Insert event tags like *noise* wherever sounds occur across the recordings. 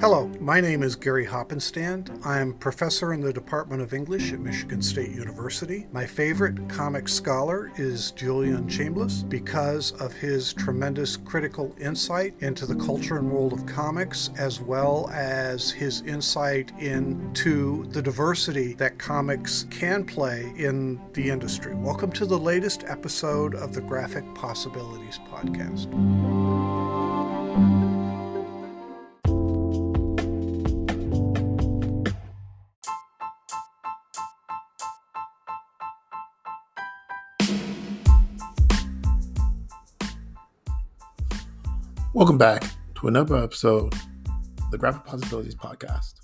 Hello, my name is Gary Hoppenstand. I'm professor in the Department of English at Michigan State University. My favorite comic scholar is Julian Chambliss because of his tremendous critical insight into the culture and world of comics, as well as his insight into the diversity that comics can play in the industry. Welcome to the latest episode of the Graphic Possibilities Podcast. Welcome back to another episode of the Graphic Possibilities Podcast.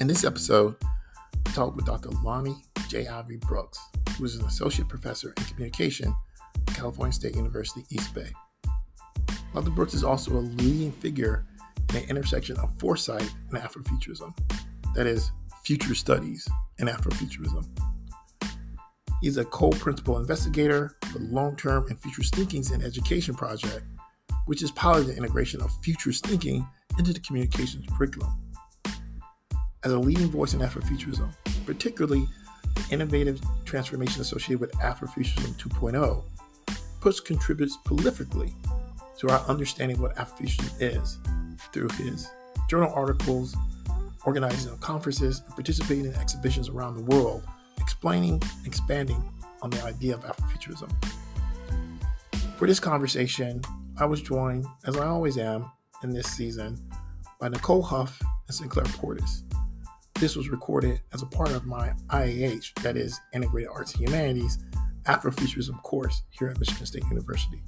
In this episode, I talk with Dr. Lonny J. Avi Brooks, who is an associate professor in communication at California State University, East Bay. Dr. Brooks is also a leading figure in the intersection of foresight and Afrofuturism, that is, future studies and Afrofuturism. He's a co principal investigator for the Long Term and Future Thinkings in Education project which is piloting the integration of futures thinking into the communications curriculum. As a leading voice in Afrofuturism, particularly the innovative transformation associated with Afrofuturism 2.0, Push contributes prolifically to our understanding of what Afrofuturism is through his journal articles, organizing conferences, and participating in exhibitions around the world, explaining and expanding on the idea of Afrofuturism. For this conversation, I was joined, as I always am in this season, by Nicole Huff and Sinclair Portis. This was recorded as a part of my IAH, that is, Integrated Arts and Humanities, Afrofuturism course here at Michigan State University.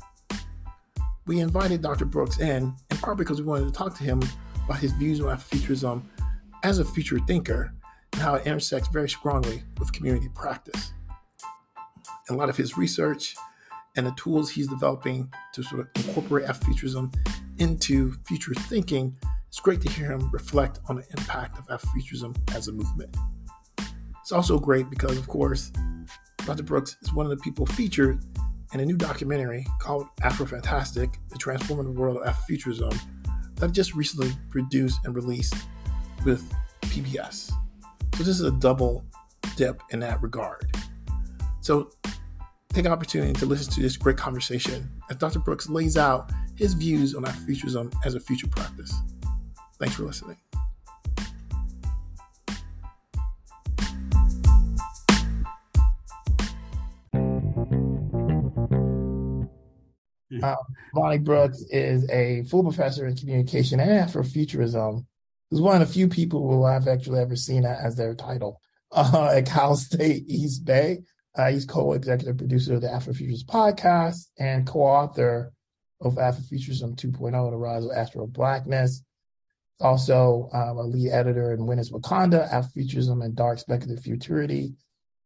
We invited Dr. Brooks in, in part because we wanted to talk to him about his views on Afrofuturism as a future thinker and how it intersects very strongly with community practice. A lot of his research, and the tools he's developing to sort of incorporate Afrofuturism into future thinking, it's great to hear him reflect on the impact of Afrofuturism as a movement. It's also great because, of course, Dr. Brooks is one of the people featured in a new documentary called Afrofantastic, The Transformative World of Afrofuturism, that just recently produced and released with PBS. So this is a double dip in that regard. So take an opportunity to listen to this great conversation as Dr. Brooks lays out his views on Afrofuturism as a future practice. Thanks for listening. Um, Lonny Brooks is a full professor in communication and Afrofuturism. He's one of the few people who I've actually ever seen as their title uh, at Cal State East Bay. Uh, he's co-executive producer of the Afrofuturist podcast and co-author of Afrofuturism 2.0, The Rise of Astro Blackness. Also um, a lead editor in is Wakanda, Afrofuturism and Dark Speculative Futurity,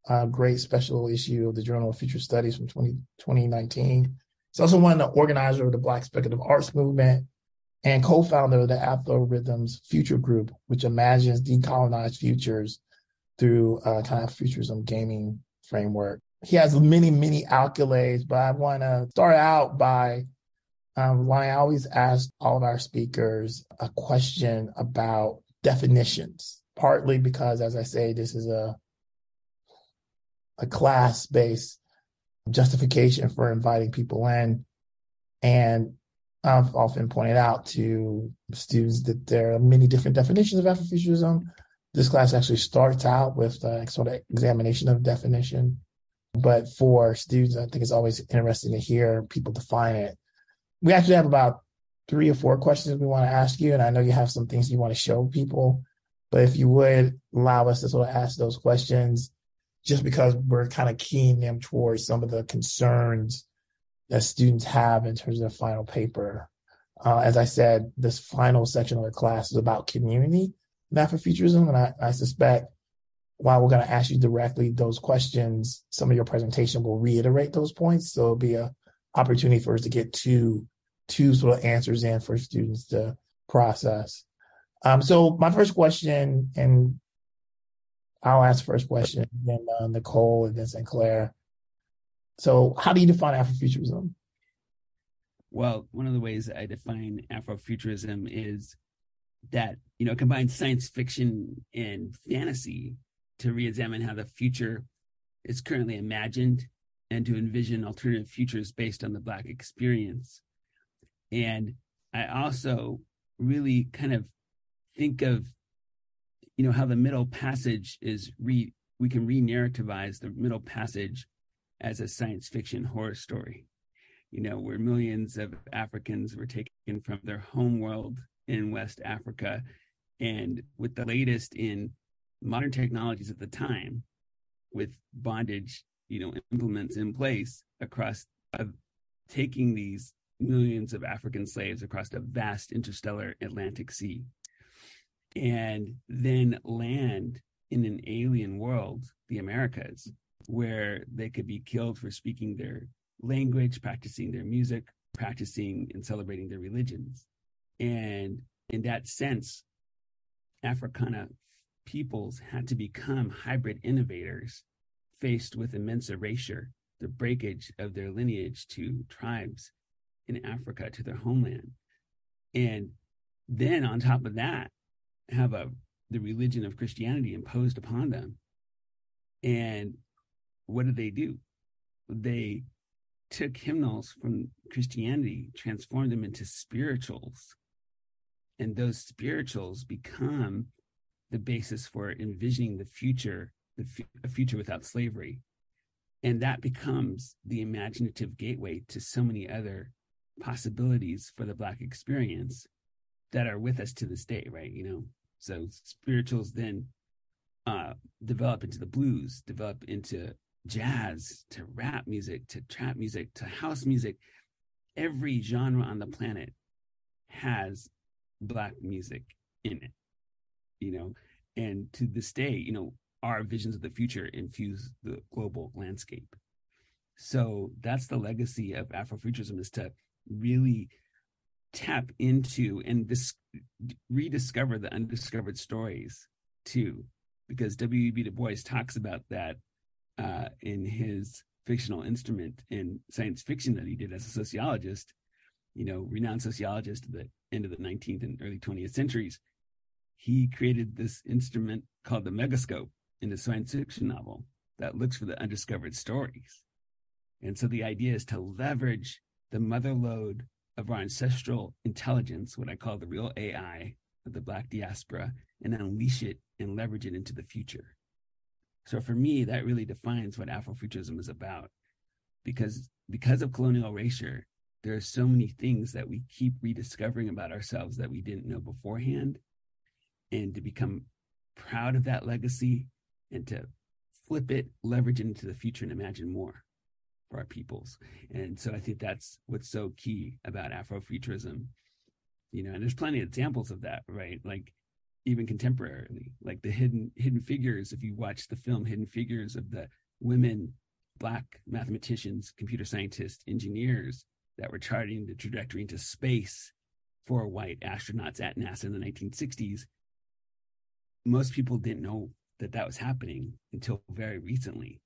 a great special issue of the Journal of Future Studies from 20, 2019. He's also one of the organizer of the Black Speculative Arts Movement and co-founder of the Afrorithms Future Group, which imagines decolonized futures through uh, kind of futurism gaming framework. He has many, many accolades, but I want to start out by um, I always ask all of our speakers a question about definitions, partly because, as I say, this is a a class based justification for inviting people in. And I've often pointed out to students that there are many different definitions of Afrofuturism. This class actually starts out with a sort of examination of definition. But for students, I think it's always interesting to hear people define it. We actually have about three or four questions we want to ask you. And I know you have some things you want to show people. But if you would allow us to sort of ask those questions, just because we're kind of keying them towards some of the concerns that students have in terms of their final paper. Uh, as I said, this final section of the class is about community Afrofuturism, and I, I suspect while we're going to ask you directly those questions, some of your presentation will reiterate those points. So it'll be a opportunity for us to get two two sort of answers in for students to process. Um, so my first question, and I'll ask the first question, then uh, Nicole, and then Sinclair. So how do you define Afrofuturism? Well, one of the ways I define Afrofuturism is that you know combines science fiction and fantasy to re-examine how the future is currently imagined and to envision alternative futures based on the black experience. And i also really kind of think of you know how the middle passage is re we can re-narrativize the middle passage as a science fiction horror story you know where millions of africans were taken from their home world in west africa. And with the latest in modern technologies at the time with bondage you know implements in place across uh, taking these millions of african slaves across a vast interstellar atlantic sea and then land in an alien world the americas where they could be killed for speaking their language practicing their music practicing and celebrating their religions and in that sense africana peoples had to become hybrid innovators faced with immense erasure, the breakage of their lineage to tribes in Africa, to their homeland. And then on top of that, have a the religion of Christianity imposed upon them. And what did they do? They took hymnals from Christianity, transformed them into spirituals. And those spirituals become the basis for envisioning the future, the future without slavery. And that becomes the imaginative gateway to so many other possibilities for the Black experience that are with us to this day, right? You know, so spirituals then uh, develop into the blues, develop into jazz, to rap music, to trap music, to house music. Every genre on the planet has Black music in it you know, and to this day, you know, our visions of the future infuse the global landscape. So that's the legacy of Afrofuturism is to really tap into and dis- rediscover the undiscovered stories too, because W.E.B. Du Bois talks about that uh, in his fictional instrument in science fiction that he did as a sociologist, you know, renowned sociologist at the end of the 19th and early 20th centuries he created this instrument called the megascope in a science fiction novel that looks for the undiscovered stories. And so the idea is to leverage the mother lode of our ancestral intelligence, what I call the real AI of the Black diaspora, and unleash it and leverage it into the future. So for me, that really defines what Afrofuturism is about. Because because of colonial erasure, there are so many things that we keep rediscovering about ourselves that we didn't know beforehand and to become proud of that legacy and to flip it, leverage it into the future and imagine more for our peoples. And so I think that's what's so key about Afrofuturism. You know, and there's plenty of examples of that, right? Like even contemporarily, like the hidden hidden figures. If you watch the film Hidden Figures of the women, black mathematicians, computer scientists, engineers that were charting the trajectory into space for white astronauts at NASA in the 1960s, most people didn't know that that was happening until very recently,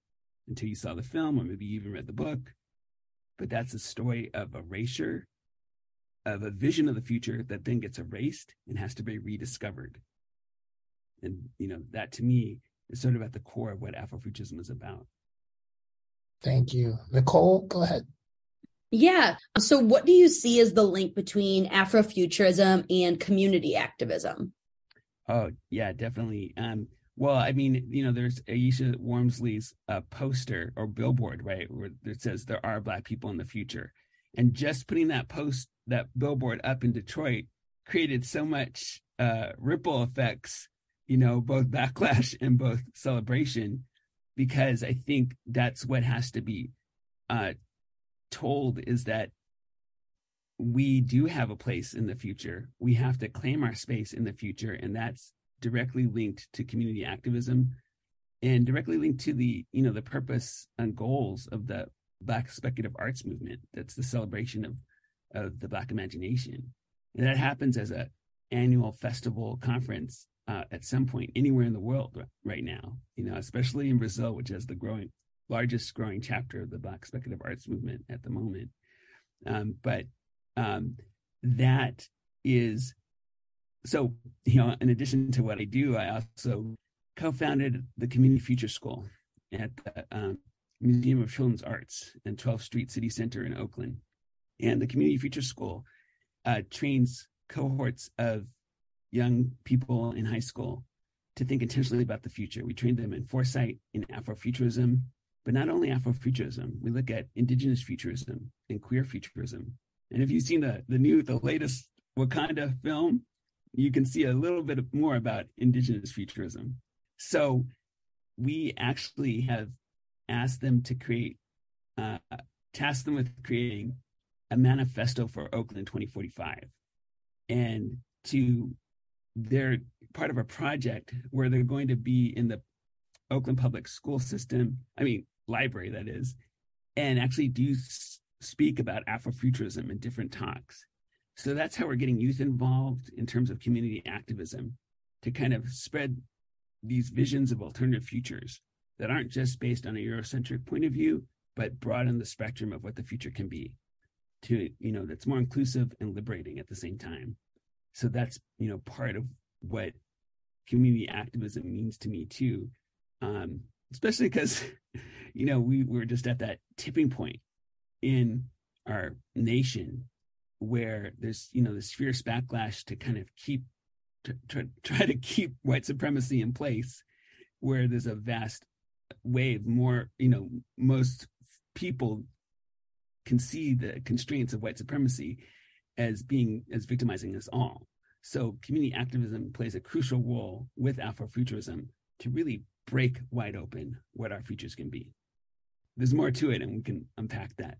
until you saw the film or maybe you even read the book. But that's a story of erasure, of a vision of the future that then gets erased and has to be rediscovered. And, you know, that to me is sort of at the core of what Afrofuturism is about. Thank you. Nicole, go ahead. Yeah. So, what do you see as the link between Afrofuturism and community activism? Oh yeah, definitely. Um, well, I mean, you know, there's Alisha Wormsley's uh, poster or billboard, right, where it says there are black people in the future, and just putting that post, that billboard up in Detroit, created so much uh, ripple effects, you know, both backlash and both celebration, because I think that's what has to be uh, told is that we do have a place in the future. We have to claim our space in the future, and that's directly linked to community activism and directly linked to the you know the purpose and goals of the Black speculative arts movement. That's the celebration of of the Black imagination, and that happens as a annual festival conference uh, at some point anywhere in the world right now. You know, especially in Brazil, which has the growing largest growing chapter of the Black speculative arts movement at the moment. Um, but um, that is so, you know, in addition to what I do, I also co-founded the Community Future School at the um, Museum of Children's Arts and 12th Street City Center in Oakland. And the Community Future School uh, trains cohorts of young people in high school to think intentionally about the future. We train them in foresight, in Afrofuturism, but not only Afrofuturism. We look at Indigenous futurism and queer futurism. And if you've seen the the new, the latest Wakanda film, you can see a little bit more about Indigenous futurism. So we actually have asked them to create, uh, tasked them with creating a manifesto for Oakland 2045. And to they're part of a project where they're going to be in the Oakland public school system, I mean, library that is, and actually do speak about Afrofuturism in different talks. So that's how we're getting youth involved in terms of community activism to kind of spread these visions of alternative futures that aren't just based on a Eurocentric point of view, but broaden the spectrum of what the future can be to, you know, that's more inclusive and liberating at the same time. So that's, you know, part of what community activism means to me too. Um, especially because, *laughs* you know, we were just at that tipping point in our nation where there's, you know, this fierce backlash to kind of keep, to, to *laughs* try to keep white supremacy in place, where there's a vast wave, more, you know, most people can see the constraints of white supremacy as being as victimizing us all. So community activism plays a crucial role with Afrofuturism to really break wide open what our futures can be. There's more to it, and we can unpack that.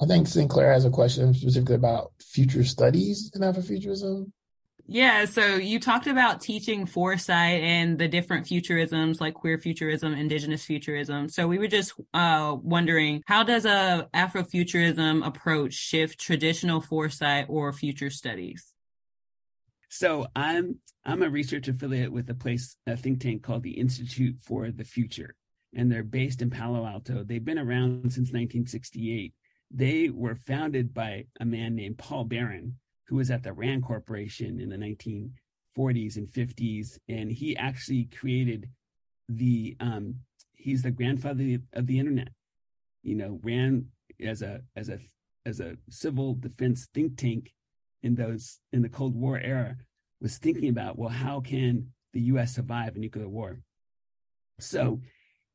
I think Sinclair has a question specifically about future studies in Afrofuturism. Yeah, so you talked about teaching foresight and the different futurisms like queer futurism, indigenous futurism. So we were just uh, wondering how does a Afrofuturism approach shift traditional foresight or future studies? So I'm I'm a research affiliate with a place a think tank called the Institute for the Future, and they're based in Palo Alto. They've been around since 1968. They were founded by a man named Paul Baran, who was at the Rand Corporation in the 1940s and 50s, and he actually created the um, he's the grandfather of the internet. You know, Rand as a as a as a civil defense think tank in those in the Cold War era was thinking about well, how can the U.S. survive a nuclear war? So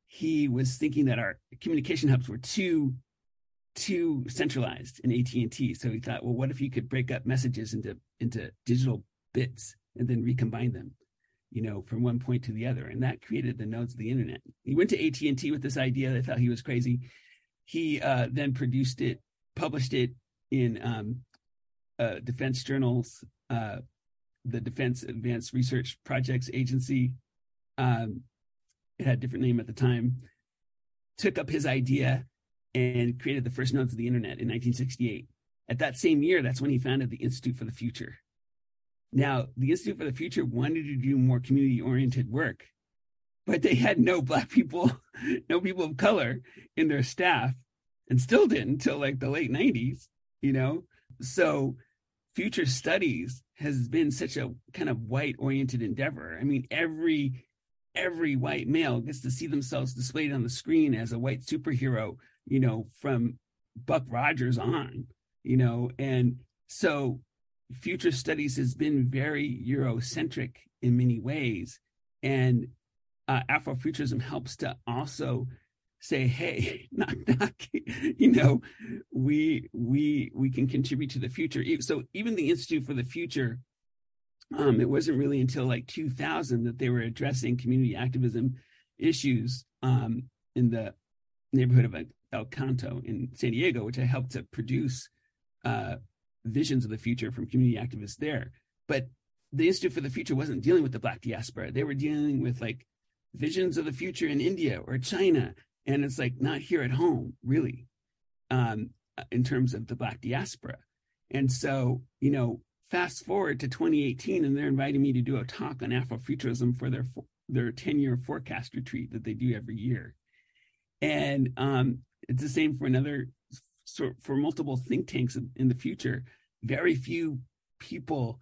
he was thinking that our communication hubs were too too centralized in AT&T. So he thought, well, what if you could break up messages into into digital bits and then recombine them, you know, from one point to the other, and that created the nodes of the internet. He went to AT&T with this idea. They thought he was crazy. He uh, then produced it, published it in um, uh, defense journals, uh, the Defense Advanced Research Projects Agency. Um, it had a different name at the time. Took up his idea and created the first nodes of the internet in 1968. At that same year, that's when he founded the Institute for the Future. Now, the Institute for the Future wanted to do more community oriented work, but they had no Black people, *laughs* no people of color in their staff, and still didn't until like the late 90s, you know? So, future studies has been such a kind of white oriented endeavor. I mean, every every white male gets to see themselves displayed on the screen as a white superhero you know, from Buck Rogers on, you know, and so future studies has been very Eurocentric in many ways. And uh, Afrofuturism helps to also say, hey, *laughs* knock, knock, *laughs* you know, we we we can contribute to the future. So even the Institute for the Future, um, it wasn't really until like 2000 that they were addressing community activism issues um, in the neighborhood of El Canto in San Diego, which I helped to produce uh, visions of the future from community activists there. But the Institute for the Future wasn't dealing with the Black diaspora. They were dealing with like visions of the future in India or China. And it's like not here at home, really, um, in terms of the Black diaspora. And so, you know, fast forward to 2018, and they're inviting me to do a talk on Afrofuturism for their their 10 year forecast retreat that they do every year. And um, it's the same for another sort for multiple think tanks in the future. Very few people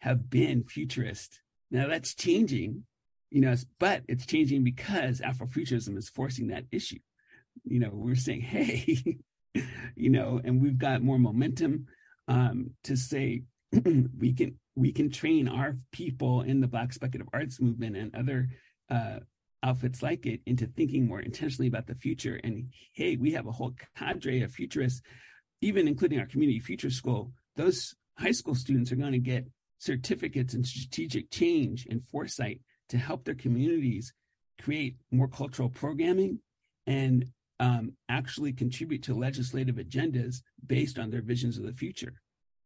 have been futurist. Now that's changing, you know, but it's changing because Afrofuturism is forcing that issue. You know, we're saying, *laughs* hey, you know, and we've got more momentum um, to say *clears throat* we can we can train our people in the Black Speculative Arts movement and other uh, outfits like it into thinking more intentionally about the future. And hey, we have a whole cadre of futurists, even including our community future school. Those high school students are going to get certificates in strategic change and foresight to help their communities create more cultural programming and um, actually contribute to legislative agendas based on their visions of the future.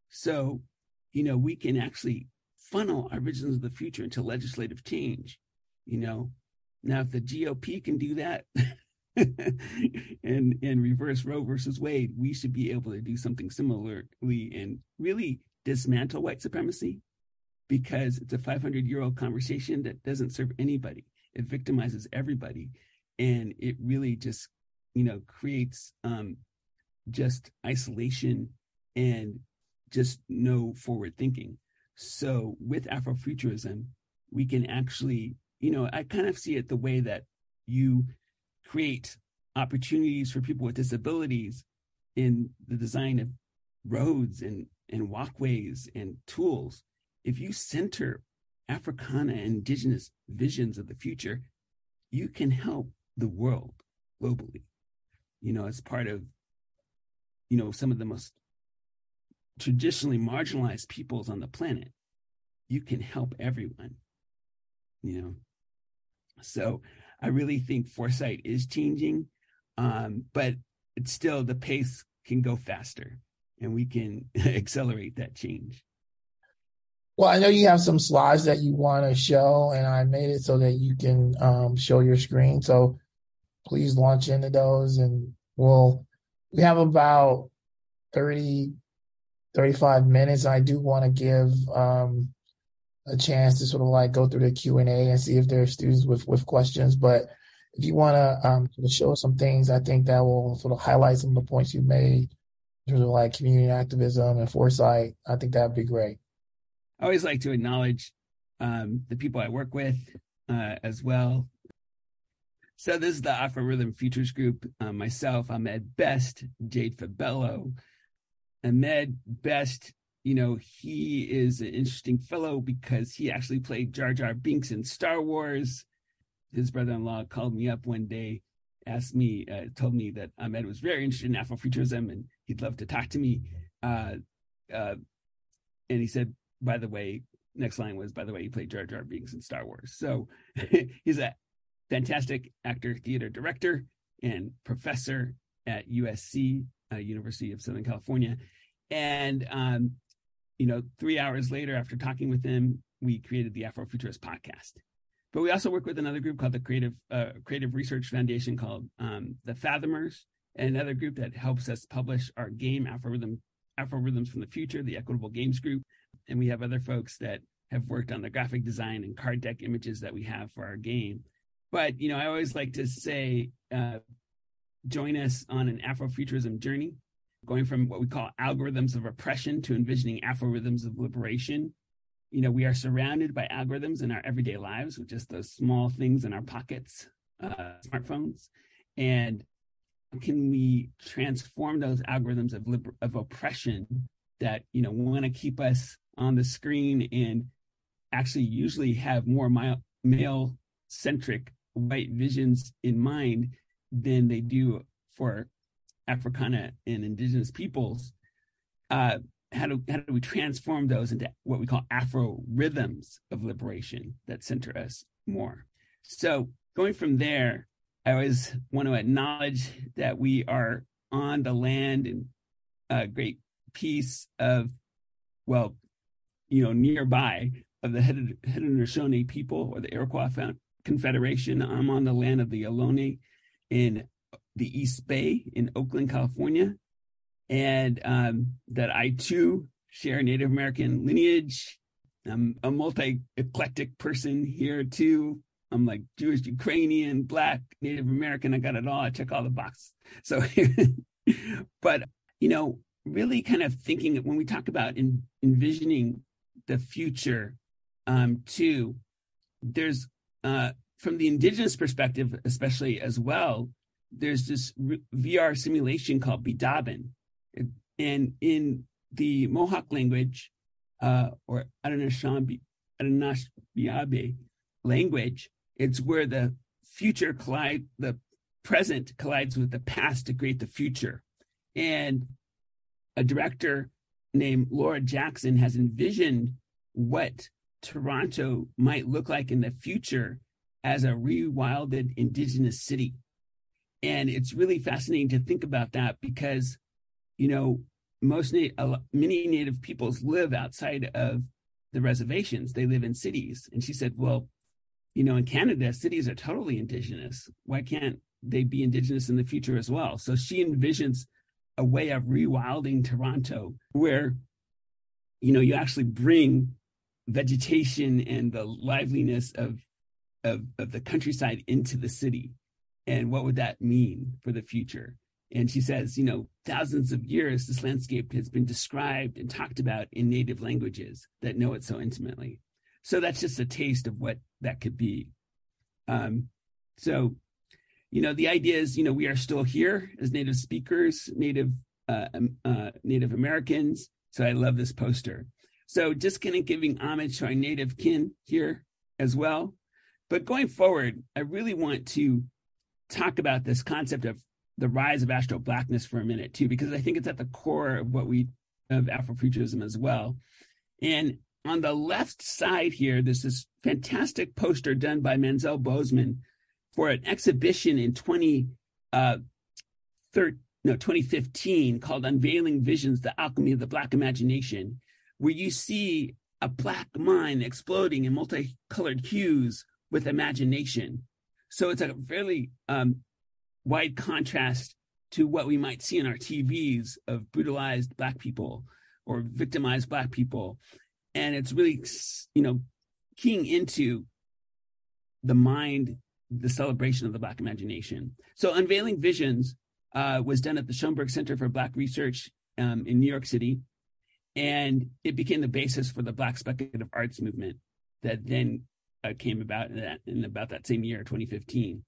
So, you know, we can actually funnel our visions of the future into legislative change. You know, now if the GOP can do that *laughs* and and reverse Roe versus Wade, we should be able to do something similarly and really dismantle white supremacy because it's a 500 year old conversation that doesn't serve anybody. It victimizes everybody, and it really just you know creates um, just isolation and just no forward thinking. So with afrofuturism we can actually you know i kind of see it the way that you create opportunities for people with disabilities in the design of roads and and walkways and tools if you center africana indigenous visions of the future you can help the world globally you know, as part of, you know, some of the most traditionally marginalized peoples on the planet, you can help everyone, you know. So I really think foresight is changing, um, but it's still the pace can go faster and we can *laughs* accelerate that change. Well, I know you have some slides that you want to show, and I made it so that you can um, show your screen. So please launch into those and we'll we have about 30 35 minutes. I do want to give um, a chance to sort of like go through the q&a and see if there are students with with questions. But if you want to um, sort of show some things i think that will sort of highlight some of the points you made in terms of like community activism and foresight i think that would be great i always like to acknowledge um, the people i work with uh, as well so this is the Afrorithm Futures Group. Uh, myself, Ahmed Best, Jade Fabello. Ahmed Best, you know, he is an interesting fellow because he actually played Jar Jar Binks in Star Wars. His brother-in-law called me up one day, asked me, uh, told me that Ahmed was very interested in Afrofuturism and he'd love to talk to me. Uh, uh and he said, by the way, next line was, by the way, he played Jar Jar Binks in Star Wars. So *laughs* he's a fantastic actor, theater director, and professor at USC, uh, University of Southern California. And, um, you know, three hours later, after talking with him, we created the Afrofuturist podcast. But we also work with another group called the Creative uh, Creative Research Foundation called um, the Fathomers, another group that helps us publish our game Afrorithm Afro Rhythms from the Future, the Equitable Games Group. And we have other folks that have worked on the graphic design and card deck images that we have for our game. But you know, I always like to say, uh, join us on an Afrofuturism journey, going from what we call algorithms of oppression to envisioning Afro rhythms of liberation. You know, we are surrounded by algorithms in our everyday lives with just those small things in our pockets, uh, smartphones, and can we transform those algorithms of liber- of oppression that you know want to keep us on the screen and actually usually have more male centric white visions in mind than they do for Africana and indigenous peoples. Uh, how do how do we transform those into what we call Afro rhythms of liberation that center us more? So going from there, I always want to acknowledge that we are on the land and a great piece of, well, you know, nearby of the Haudenosaunee people or the Iroquois Confederation. I'm on the land of the Ohlone in the East Bay in Oakland, California, and um, that I too share Native American lineage. I'm a multi eclectic person here too. I'm like Jewish, Ukrainian, Black, Native American. I got it all. I check all the boxes. So, *laughs* but you know, really kind of thinking when we talk about in, envisioning the future um. There's uh, from the indigenous perspective, especially as well. There's this VR simulation called Biidaaban, and in the Mohawk language, uh, or Anishinaabe language, it's where the future collide, the present collides with the past to create the future. And a director named Laura Jackson has envisioned what Toronto might look like in the future as a rewilded indigenous city. And it's really fascinating to think about that because, you know, most many native peoples live outside of the reservations. They live in cities. And she said, well, you know, in Canada, cities are totally indigenous. Why can't they be indigenous in the future as well? So she envisions a way of rewilding Toronto where, you know, you actually bring vegetation and the liveliness of, of, of the countryside into the city. And what would that mean for the future? And she says, you know, thousands of years, this landscape has been described and talked about in native languages that know it so intimately. So that's just a taste of what that could be. Um, so, you know, the idea is, you know, we are still here as native speakers, native uh, um, uh, Native Americans. So I love this poster. So just kind of giving homage to our native kin here as well. But going forward, I really want to talk about this concept of the rise of astro blackness for a minute too, because I think it's at the core of what we of Afrofuturism as well. And on the left side here, there's this fantastic poster done by Manzel Bowman for an exhibition in 20, uh, no, 2015 called Unveiling Visions, The Alchemy of the Black Imagination, where you see a black mind exploding in multicolored hues with imagination. So it's a fairly um, wide contrast to what we might see in our TVs of brutalized black people or victimized black people and it's really you know keying into the mind the celebration of the black imagination. So unveiling visions uh, was done at the schomburg center for black research um, in new york city and it became the basis for the black speculative arts movement that then uh, came about in, that, in about that same year 2015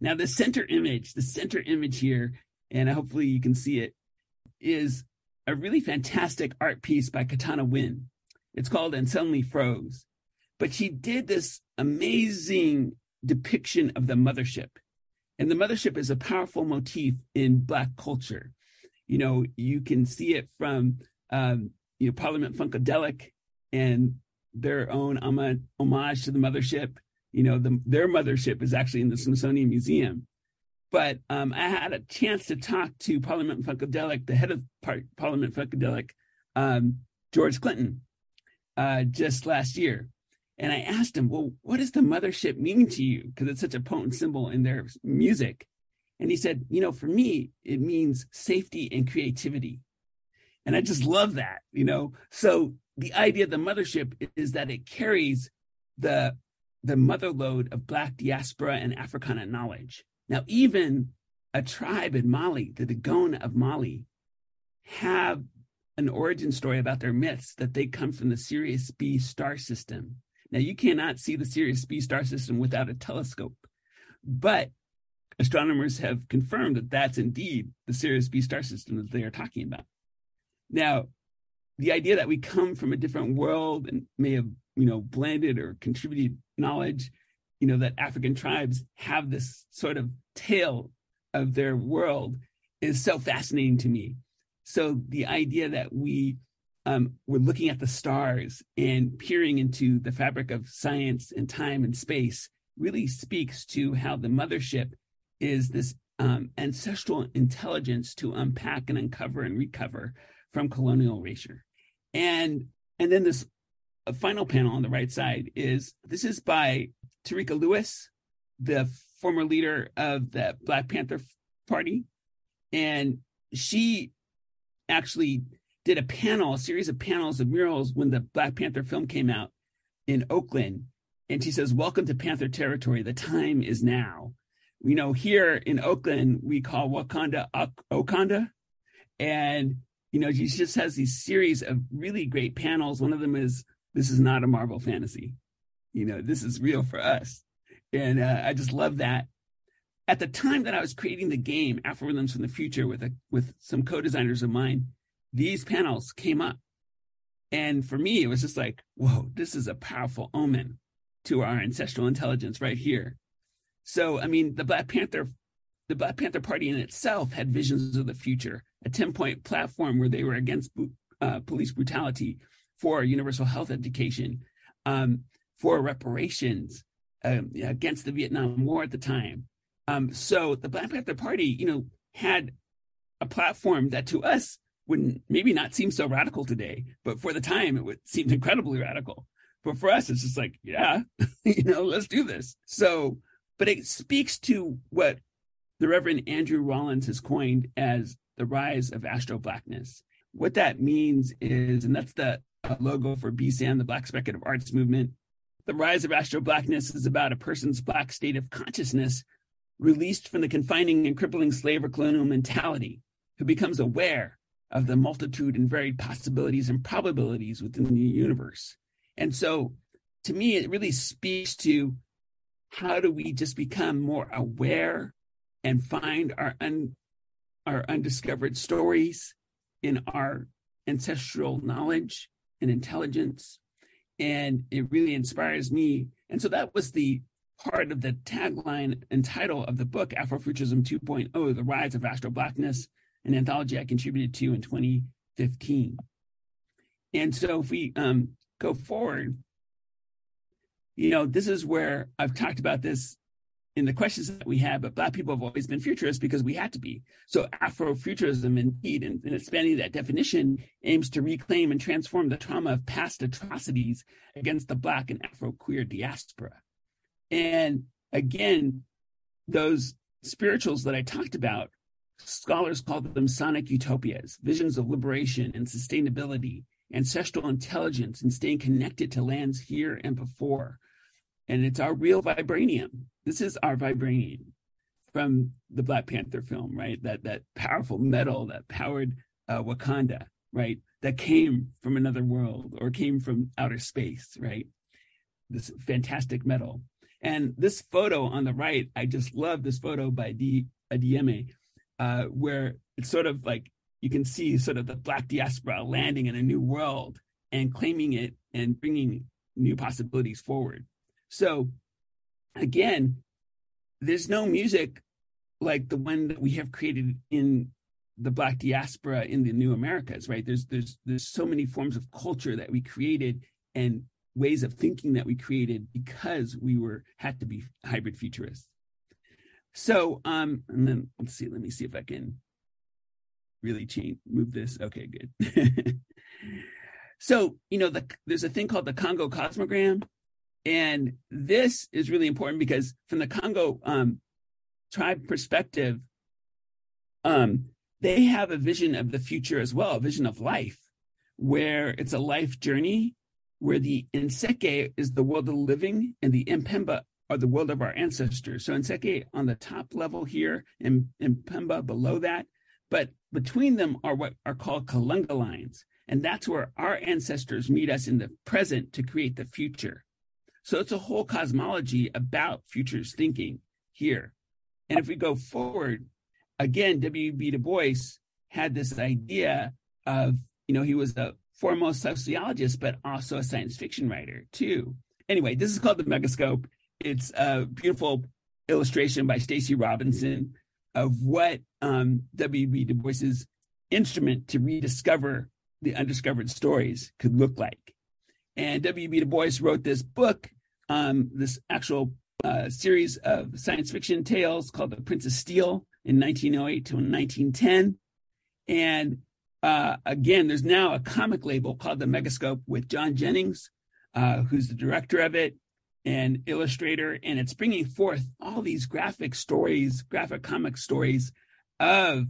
now the center image the center image here and hopefully you can see it is a really fantastic art piece by katana wynn it's called And Suddenly Froze. But she did this amazing depiction of the mothership. And the mothership is a powerful motif in Black culture. You know, you can see it from, um, you know, Parliament Funkadelic and their own homage to the mothership. You know, the, their mothership is actually in the Smithsonian Museum. But um, I had a chance to talk to Parliament Funkadelic, the head of Par- Parliament Funkadelic, um, George Clinton, uh, just last year. And I asked him, well, what does the mothership mean to you? Because it's such a potent symbol in their music. And he said, you know, for me, it means safety and creativity. And I just love that, you know. So the idea of the mothership is that it carries the the mother load of Black diaspora and Africana knowledge. Now, even a tribe in Mali, the Dogon of Mali, have an origin story about their myths that they come from the Sirius B star system. Now, you cannot see the Sirius B star system without a telescope, but astronomers have confirmed that that's indeed the Sirius B star system that they are talking about. Now, the idea that we come from a different world and may have, you know, blended or contributed knowledge, you know, that African tribes have this sort of tale of their world is so fascinating to me. So the idea that we um, we're looking at the stars and peering into the fabric of science and time and space really speaks to how the mothership is this um, ancestral intelligence to unpack and uncover and recover from colonial erasure. And and then this final panel on the right side is this is by Tarika Lewis, the former leader of the Black Panther Party, and she actually did a panel, a series of panels of murals when the Black Panther film came out in Oakland. And she says, Welcome to Panther territory. The time is now. You know, here in Oakland, we call Wakanda Okanda. And, you know, she just has these series of really great panels. One of them is this is not a Marvel fantasy. You know, this is real for us. And uh, I just love that. At the time that I was creating the game, Afrorithms from the Future, with a, with some co-designers of mine, these panels came up. And for me, it was just like, whoa, this is a powerful omen to our ancestral intelligence right here. So, I mean, the Black Panther, the Black Panther Party in itself had visions of the future, a 10 point platform where they were against uh, police brutality, for universal health education, um, for reparations um, against the Vietnam War at the time. Um, so the Black Panther Party, you know, had a platform that to us would maybe not seem so radical today, but for the time it would seem incredibly radical. But for us, it's just like, yeah, *laughs* you know, let's do this. So, but it speaks to what the Reverend Andrew Rollins has coined as the rise of astro blackness. What that means is, and that's the logo for BSAM, the Black Speculative Arts Movement. The rise of astro blackness is about a person's black state of consciousness released from the confining and crippling slave or colonial mentality, who becomes aware of the multitude and varied possibilities and probabilities within the universe. And so, to me, it really speaks to how do we just become more aware and find our un, our undiscovered stories in our ancestral knowledge and intelligence. And it really inspires me. And so that was the part of the tagline and title of the book, Afrofuturism 2.0, The Rise of Astro Blackness, an anthology I contributed to in 2015. And so if we um, go forward, you know, this is where I've talked about this in the questions that we have, but Black people have always been futurists because we had to be. So Afrofuturism, indeed, and, and expanding that definition, aims to reclaim and transform the trauma of past atrocities against the Black and Afro queer diaspora. And again, those spirituals that I talked about, scholars call them sonic utopias, visions of liberation and sustainability, ancestral intelligence, and staying connected to lands here and before and it's our real vibranium. This is our vibranium from the Black Panther film, right? That that powerful metal that powered uh, Wakanda, right? That came from another world or came from outer space, right? This fantastic metal. And this photo on the right, I just love this photo by D Adeyemi, uh, where it's sort of like you can see sort of the Black diaspora landing in a new world and claiming it and bringing new possibilities forward. So again, there's no music like the one that we have created in the black diaspora in the new americas right there's there's there's so many forms of culture that we created and ways of thinking that we created because we were had to be hybrid futurists so um and then let's see let me see if i can really change move this. Okay good. *laughs* So you know the, there's a thing called the congo cosmogram and this is really important because from the Congo um, tribe perspective, um, they have a vision of the future as well, a vision of life, where it's a life journey, where the Nseke is the world of the living and the Impemba are the world of our ancestors. So Nseke on the top level here and Impemba below that, but between them are what are called Kalunga lines. And that's where our ancestors meet us in the present to create the future. So it's a whole cosmology about futures thinking here. And if we go forward, again, W.B. Du Bois had this idea of, you know, he was a foremost sociologist, but also a science fiction writer too. Anyway, this is called the Megascope. It's a beautiful illustration by Stacy Robinson of what um, W.B. Du Bois's instrument to rediscover the undiscovered stories could look like. And W.B. Du Bois wrote this book, um, this actual uh, series of science fiction tales called The Princess Steel in 1908 to 1910. And uh, again, there's now a comic label called The Megascope with John Jennings, uh, who's the director of it and illustrator. And it's bringing forth all these graphic stories, graphic comic stories of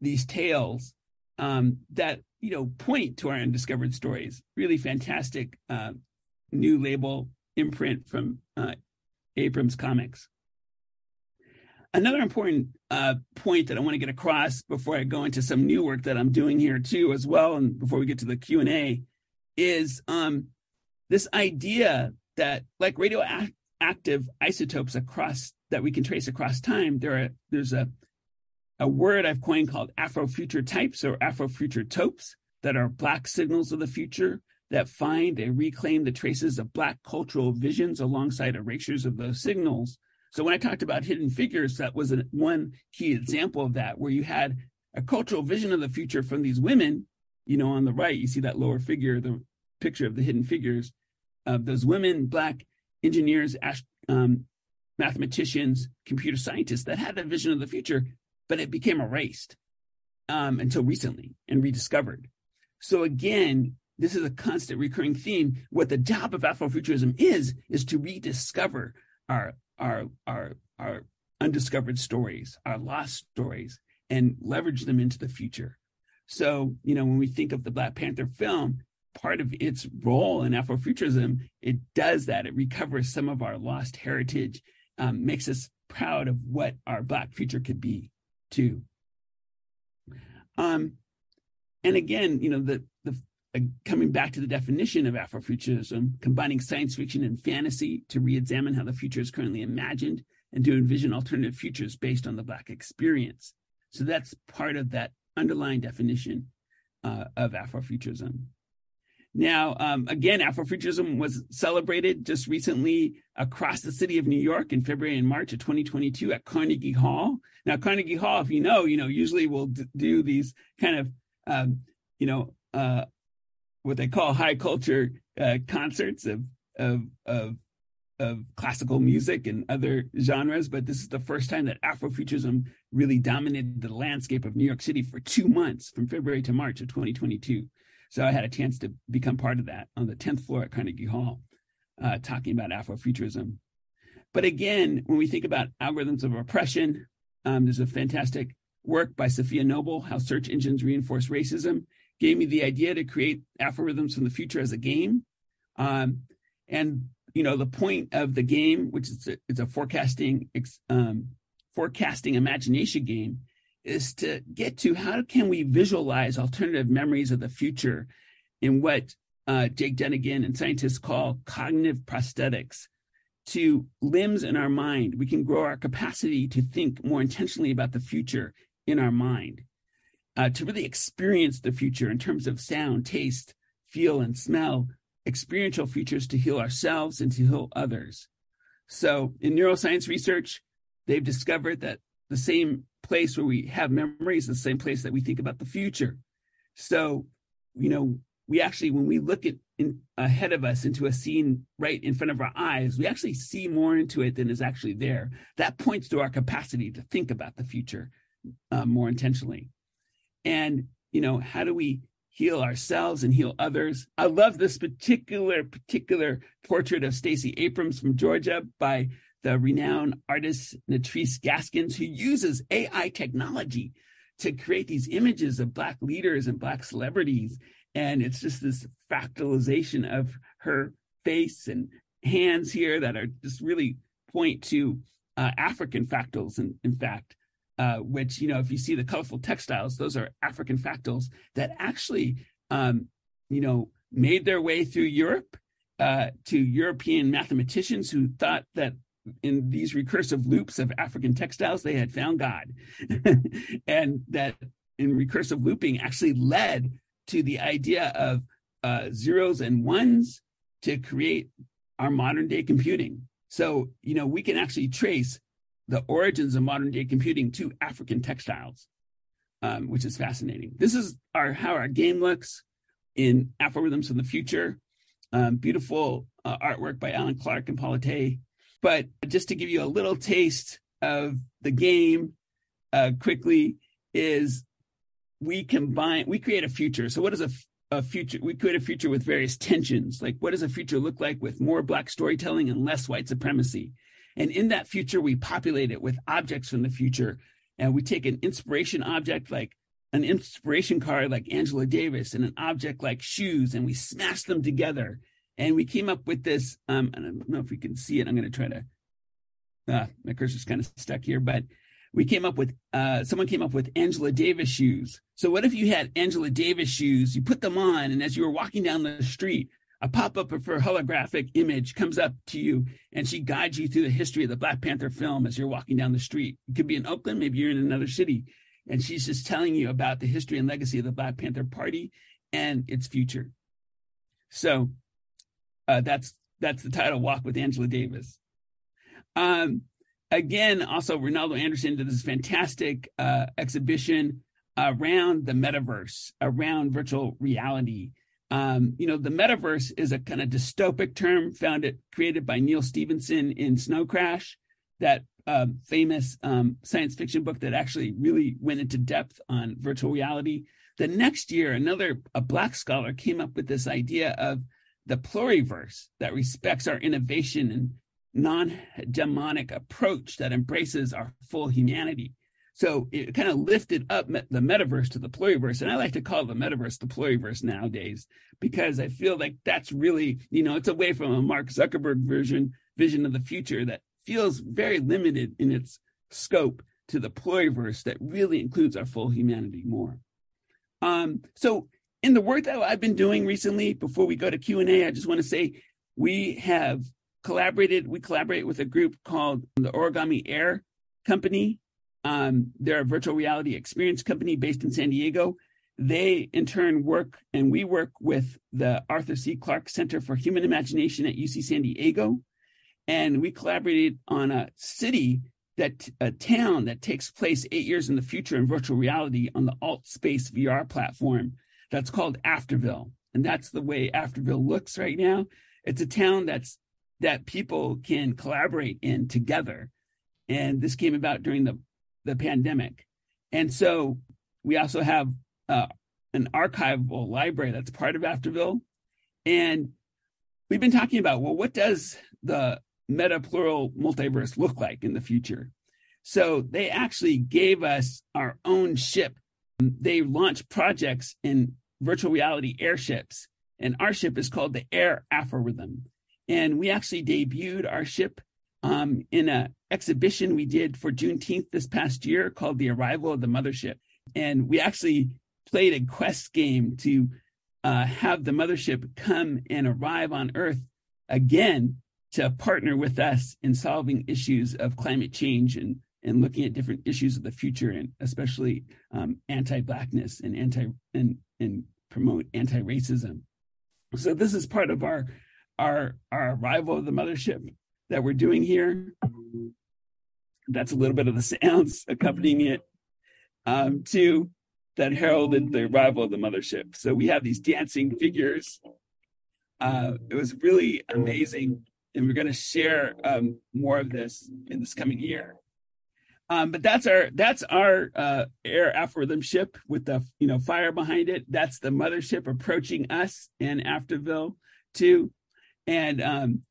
these tales um, that you know, point to our undiscovered stories. Really fantastic uh, new label imprint from uh, Abrams Comics. Another important uh, point that I want to get across before I go into some new work that I'm doing here too, as well, and before we get to the Q and A, is um, this idea that like radioactive isotopes across that we can trace across time, there are there's a a word I've coined called Afrofuture types or Afrofuture topes that are black signals of the future that find and reclaim the traces of black cultural visions alongside erasures of those signals. So when I talked about hidden figures, that was a, one key example of that, where you had a cultural vision of the future from these women. You know, on the right, you see that lower figure, the picture of the hidden figures of those women, black engineers, um, mathematicians, computer scientists that had a vision of the future but it became erased um, until recently and rediscovered. So again, this is a constant recurring theme. What the job of Afrofuturism is is to rediscover our our our our undiscovered stories, our lost stories, and leverage them into the future. So, you know, when we think of the Black Panther film, part of its role in Afrofuturism, it does that. It recovers some of our lost heritage, um, makes us proud of what our Black future could be too. Um, and again, you know, the the uh, coming back to the definition of Afrofuturism, combining science fiction and fantasy to re-examine how the future is currently imagined and to envision alternative futures based on the Black experience. So that's part of that underlying definition uh, of Afrofuturism. Now, um, again, Afrofuturism was celebrated just recently across the city of New York in February and March of 2022 at Carnegie Hall. Now, Carnegie Hall, if you know, you know, usually will d- do these kind of, um, you know, uh, what they call high culture uh, concerts of, of of of classical music and other genres, but this is the first time that Afrofuturism really dominated the landscape of New York City for two months, from February to March of 2022. So I had a chance to become part of that on the 10th floor at Carnegie Hall, uh, talking about Afrofuturism. But again, when we think about algorithms of oppression, um, there's a fantastic work by Safiya Noble, How Search Engines Reinforce Racism, gave me the idea to create Afrorithms from the Future as a game. Um, and, you know, the point of the game, which is a, it's a forecasting, um, forecasting imagination game, is to get to how can we visualize alternative memories of the future in what uh, Jake Dunagan and scientists call cognitive prosthetics to limbs in our mind. We can grow our capacity to think more intentionally about the future in our mind, uh, to really experience the future in terms of sound, taste, feel, and smell, experiential features to heal ourselves and to heal others. So, in neuroscience research, they've discovered that the same place where we have memories, the same place that we think about the future. So, you know, we actually, when we look at in, ahead of us into a scene right in front of our eyes, we actually see more into it than is actually there. That points to our capacity to think about the future uh, more intentionally. And, you know, how do we heal ourselves and heal others? I love this particular, particular portrait of Stacey Abrams from Georgia by the renowned artist Nettrice Gaskins, who uses AI technology to create these images of Black leaders and Black celebrities. And it's just this fractalization of her face and hands here that are just really point to uh, African fractals, in, in fact, uh, which, you know, if you see the colorful textiles, those are African fractals that actually, um, you know, made their way through Europe uh, to European mathematicians who thought that in these recursive loops of African textiles, they had found God. *laughs* and that in recursive looping actually led to the idea of uh, zeros and ones to create our modern day computing. So, you know, we can actually trace the origins of modern day computing to African textiles, um, which is fascinating. This is our how our game looks in Rhythms from the Future. Um, beautiful uh, artwork by Alan Clark and Paula Tay. But just to give you a little taste of the game uh, quickly is we combine, we create a future. So what is a, a future? We create a future with various tensions. Like what does a future look like with more black storytelling and less white supremacy? And in that future, we populate it with objects from the future. And we take an inspiration object like an inspiration card like Angela Davis and an object like shoes, and we smash them together and we came up with this. Um, I don't know if we can see it. I'm going to try to. Uh, my cursor's kind of stuck here, but we came up with. Uh, someone came up with Angela Davis shoes. So what if you had Angela Davis shoes? You put them on, and as you were walking down the street, a pop-up of her holographic image comes up to you and she guides you through the history of the Black Panther film as you're walking down the street. It could be in Oakland, maybe you're in another city, and she's just telling you about the history and legacy of the Black Panther Party and its future. So uh, that's that's the title, Walk with Angela Davis. Um, again, also Reynaldo Anderson did this fantastic uh, exhibition around the metaverse, around virtual reality um, you know, the metaverse is a kind of dystopic term founded created by Neal Stephenson in Snow Crash, that uh, famous um, science fiction book that actually really went into depth on virtual reality. The next year, another a black scholar came up with this idea of the pluriverse that respects our innovation and non-hegemonic approach that embraces our full humanity. So it kind of lifted up the metaverse to the pluriverse. And I like to call the metaverse the pluriverse nowadays because I feel like that's really, you know, it's away from a Mark Zuckerberg version, vision of the future that feels very limited in its scope to the pluriverse that really includes our full humanity more. Um, so in the work that I've been doing recently, before we go to Q&A, I just want to say we have collaborated, we collaborate with a group called the Origami Air Company um, they're a virtual reality experience company based in San Diego. They, in turn, work and we work with the Arthur C. Clarke Center for Human Imagination at UC San Diego. And we collaborated on a city that a town that takes place eight years in the future in virtual reality on the AltSpace VR platform that's called Afterville. And that's the way Afterville looks right now. It's a town that's that people can collaborate in together. And this came about during the the pandemic. And so we also have uh, an archival library that's part of Afterville. And we've been talking about, well, what does the meta plural multiverse look like in the future? So they actually gave us our own ship. They launched projects in virtual reality airships, and our ship is called the Air Aphorism. And we actually debuted our ship um, in an exhibition we did for Juneteenth this past year called The Arrival of the Mothership. And we actually played a quest game to uh, have the mothership come and arrive on Earth again to partner with us in solving issues of climate change and, and looking at different issues of the future and especially um, anti-blackness and anti and, and promote anti-racism. So this is part of our our our arrival of the mothership that we're doing here. That's a little bit of the *laughs* sounds accompanying it. Um, two, that heralded the arrival of the mothership. So we have these dancing figures. Uh, it was really amazing, and we're going to share um, more of this in this coming year. Um, but that's our that's our uh, air algorithm ship with the you know fire behind it. That's the mothership approaching us in Afterville too, and um,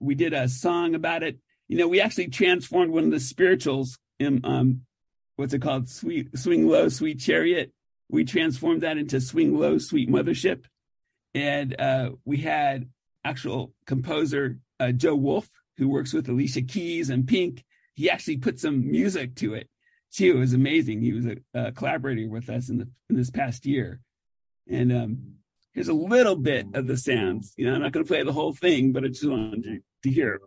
we did a song about it. You know, we actually transformed one of the spirituals in um, what's it called? Sweet Swing Low, Sweet Chariot. We transformed that into Swing Low, Sweet Mothership, and uh, we had actual composer uh, Joe Wolf, who works with Alicia Keys and Pink. He actually put some music to it too. It was amazing. He was a, a collaborator with us in the in this past year, and um, here's a little bit of the sounds. You know, I'm not going to play the whole thing, but I just wanted to to hear.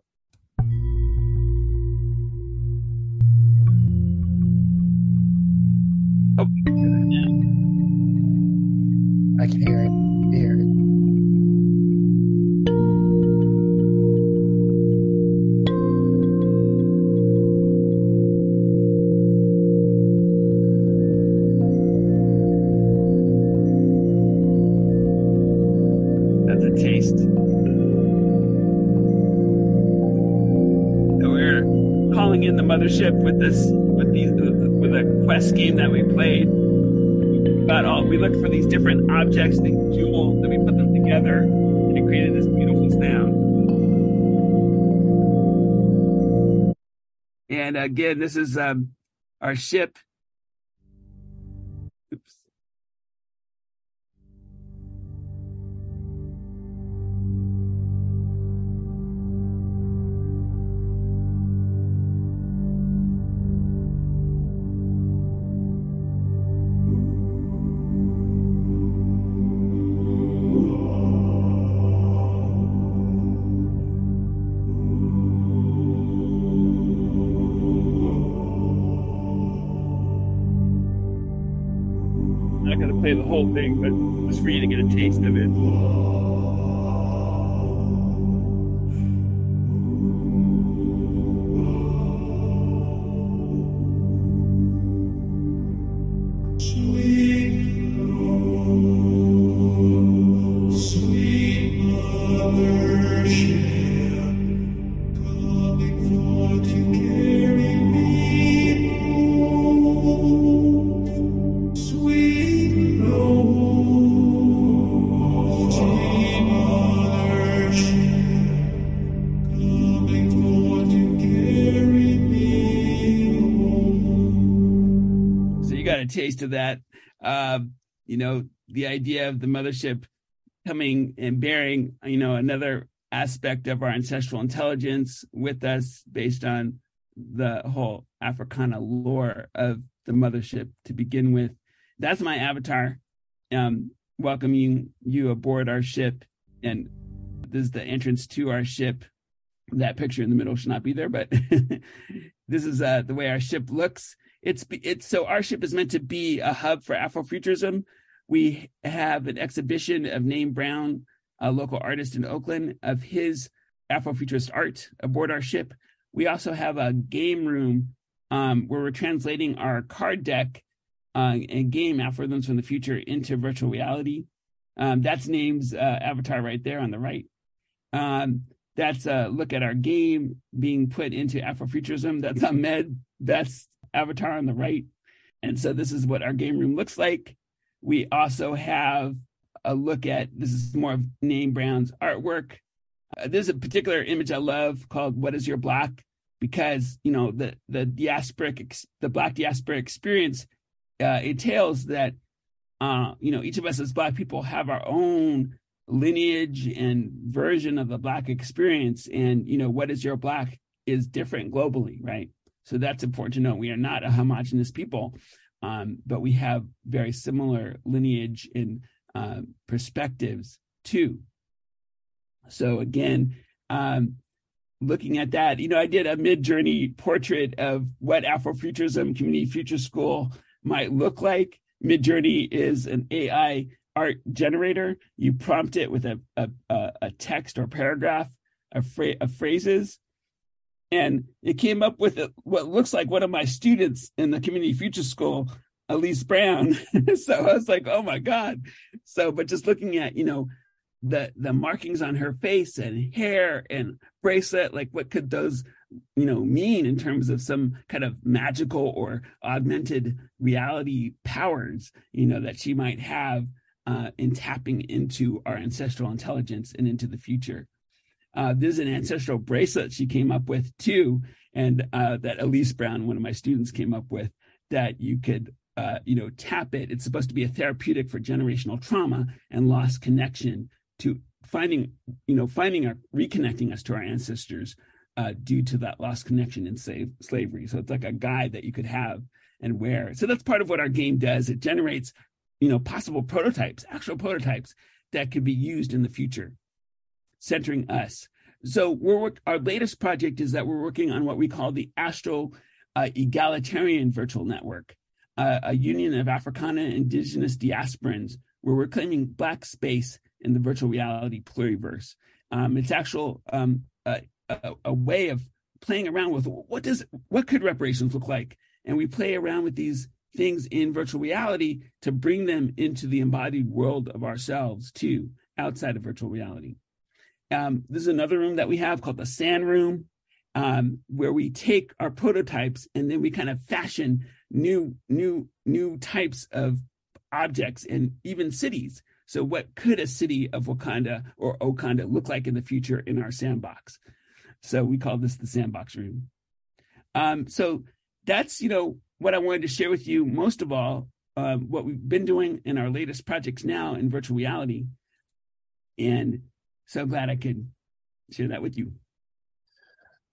I can hear it. Objects, the jewels, that we put them together, and it created this beautiful sound. And again, this is um, our ship play the whole thing, but just for you to get a taste of it. Of that. Uh, you know, the idea of the mothership coming and bearing, you know, another aspect of our ancestral intelligence with us based on the whole Africana lore of the mothership to begin with. That's my avatar. Um, welcoming you aboard our ship. And this is the entrance to our ship. That picture in the middle should not be there, but *laughs* this is uh, the way our ship looks it's it's so our ship is meant to be a hub for Afrofuturism. We have an exhibition of Manzel Bowman, a local artist in Oakland, of his Afrofuturist art aboard our ship. We also have a game room um, where we're translating our card deck uh, and game algorithms from the future into virtual reality. Um, that's Manzel's uh, avatar right there on the right. Um, that's a look at our game being put into Afrofuturism. That's Ahmed. That's avatar on the right. And so this is what our game room looks like. We also have a look at this is more of Manzel Bowman's artwork. Uh, there's a particular image I love called "What Is Your Black?" because you know the the diasporic the Black diaspora experience uh, entails that uh, you know each of us as Black people have our own lineage and version of the Black experience, and you know what is your Black is different globally, right? So that's important to know. We are not a homogenous people, um, but we have very similar lineage and uh, perspectives too. So again, um, looking at that, you know, I did a Midjourney portrait of what Afrofuturism Community Future School might look like. Midjourney is an AI art generator. You prompt it with a a, a text or paragraph of, of phrases, and it came up with what looks like one of my students in the community future school elise brown. *laughs* So i was like oh my god. So but just looking at you know the the markings on her face and hair and bracelet like what could those you know mean in terms of some kind of magical or augmented reality powers you know that she might have uh, in tapping into our ancestral intelligence and into the future uh, there's an ancestral bracelet she came up with too, and uh, that Elise Brown, one of my students, came up with that you could, uh, you know, tap it. It's supposed to be a therapeutic for generational trauma and lost connection to finding, you know, finding our reconnecting us to our ancestors uh, due to that lost connection in slave, slavery. So it's like a guide that you could have and wear. So that's part of what our game does. It generates, you know, possible prototypes, actual prototypes that could be used in the future centering us. So we're our latest project is that we're working on what we call the Astro uh, Egalitarian Virtual Network, uh, a union of Africana indigenous diasporans where we're claiming Black space in the virtual reality pluriverse. Um, it's actual um, a, a, a way of playing around with what does what could reparations look like, and we play around with these things in virtual reality to bring them into the embodied world of ourselves too, outside of virtual reality. Um, this is another room that we have called the sand room, um, where we take our prototypes and then we kind of fashion new, new, new types of objects and even cities. So, what could a city of Wakanda or Okanda look like in the future in our sandbox? So, we call this the sandbox room. Um, so, that's you know what I wanted to share with you. Most of all, um, what we've been doing in our latest projects now in virtual reality, and so glad I could share that with you.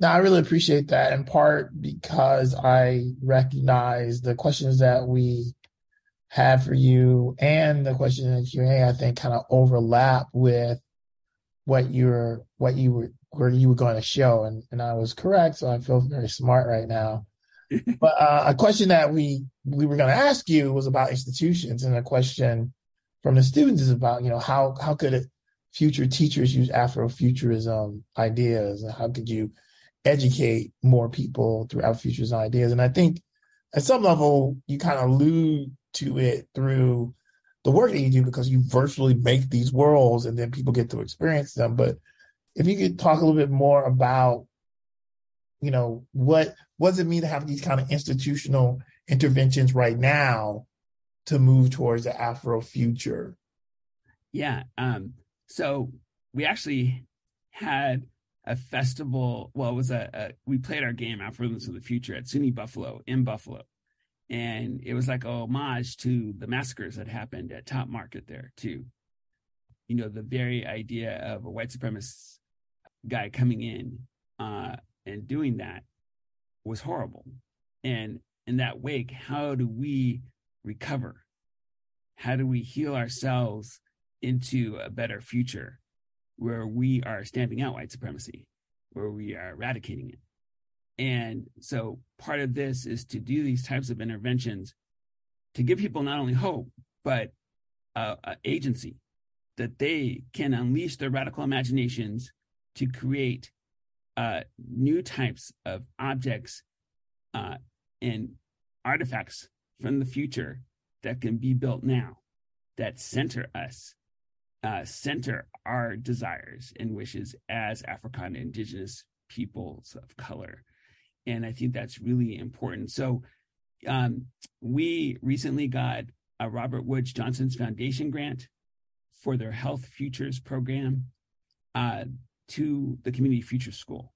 No, I really appreciate that in part because I recognize the questions that we have for you and the questions in the Q&A, I think kind of overlap with what you're, what you were, where you were going to show. And, and I was correct. So I feel very smart right now. *laughs* but uh, a question that we we were going to ask you was about institutions, and a question from the students is about you know how how could future teachers use Afrofuturism ideas, and how could you educate more people through Afrofuturism ideas? And I think at some level you kind of allude to it through the work that you do because you virtually make these worlds and then people get to experience them. But if you could talk a little bit more about, you know, what what does it mean to have these kind of institutional interventions right now to move towards the Afro future? Yeah. Um, so we actually had a festival. Well, it was a, a we played our game Afrorithms of the Future at SUNY Buffalo in Buffalo, and it was like a homage to the massacres that happened at Tops Market there too. You know, the very idea of a white supremacist guy coming in uh, and doing that was horrible. And in that wake, how do we recover? How do we heal ourselves into a better future where we are stamping out white supremacy, where we are eradicating it? And so part of this is to do these types of interventions to give people not only hope, but uh, agency that they can unleash their radical imaginations to create uh, new types of objects uh, and artifacts from the future that can be built now that center us, uh, center our desires and wishes as African indigenous peoples of color. And I think that's really important. So um, we recently got a Robert Woods Johnson's Foundation grant for their Health Futures program uh, to the Community Futures School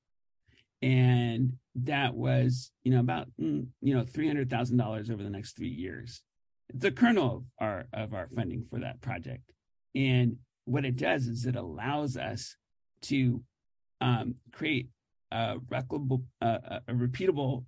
and that was you know about mm, you know three hundred thousand dollars over the next three years. It's a kernel of our of our funding for that project, and what it does is it allows us to um, create a replicable, a repeatable,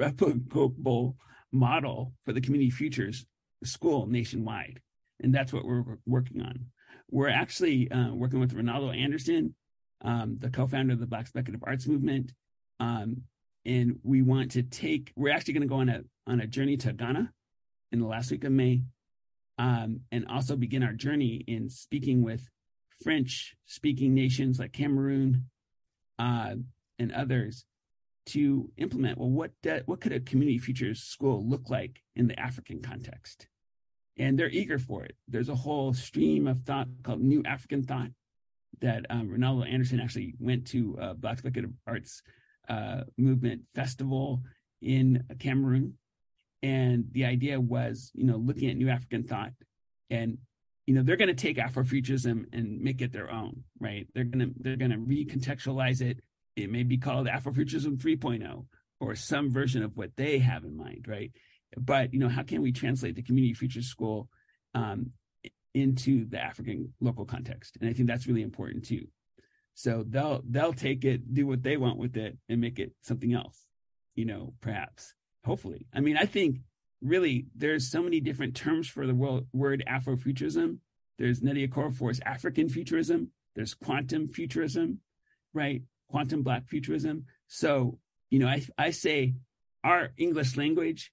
replicable model for the community futures school nationwide, and that's what we're working on. We're actually uh, working with Reynaldo Anderson um, the co-founder of the Black Speculative Arts Movement. Um, and we want to take, we're actually going to go on a, on a journey to Ghana in the last week of May, um, and also begin our journey in speaking with French speaking nations like Cameroon uh, and others to implement well what what could a community futures school look like in the african context? And they're eager for it. There's a whole stream of thought called new african thought that um, Reynaldo Anderson actually went to a Black Speculative Arts uh, Movement festival in Cameroon, and the idea was, you know, looking at New African thought, and you know, they're going to take Afrofuturism and make it their own, right? They're gonna they're gonna recontextualize it. It may be called Afrofuturism 3.0 or some version of what they have in mind, right? But you know, how can we translate the Community Futures School um, into the African local context. And I think that's really important too. So they'll they'll take it, do what they want with it, and make it something else, you know, perhaps. Hopefully. I mean, I think really there's so many different terms for the word, word Afrofuturism. There's Nnedi Okorafor's African futurism. There's quantum futurism, right? Quantum black futurism. So, you know, I, I say our English language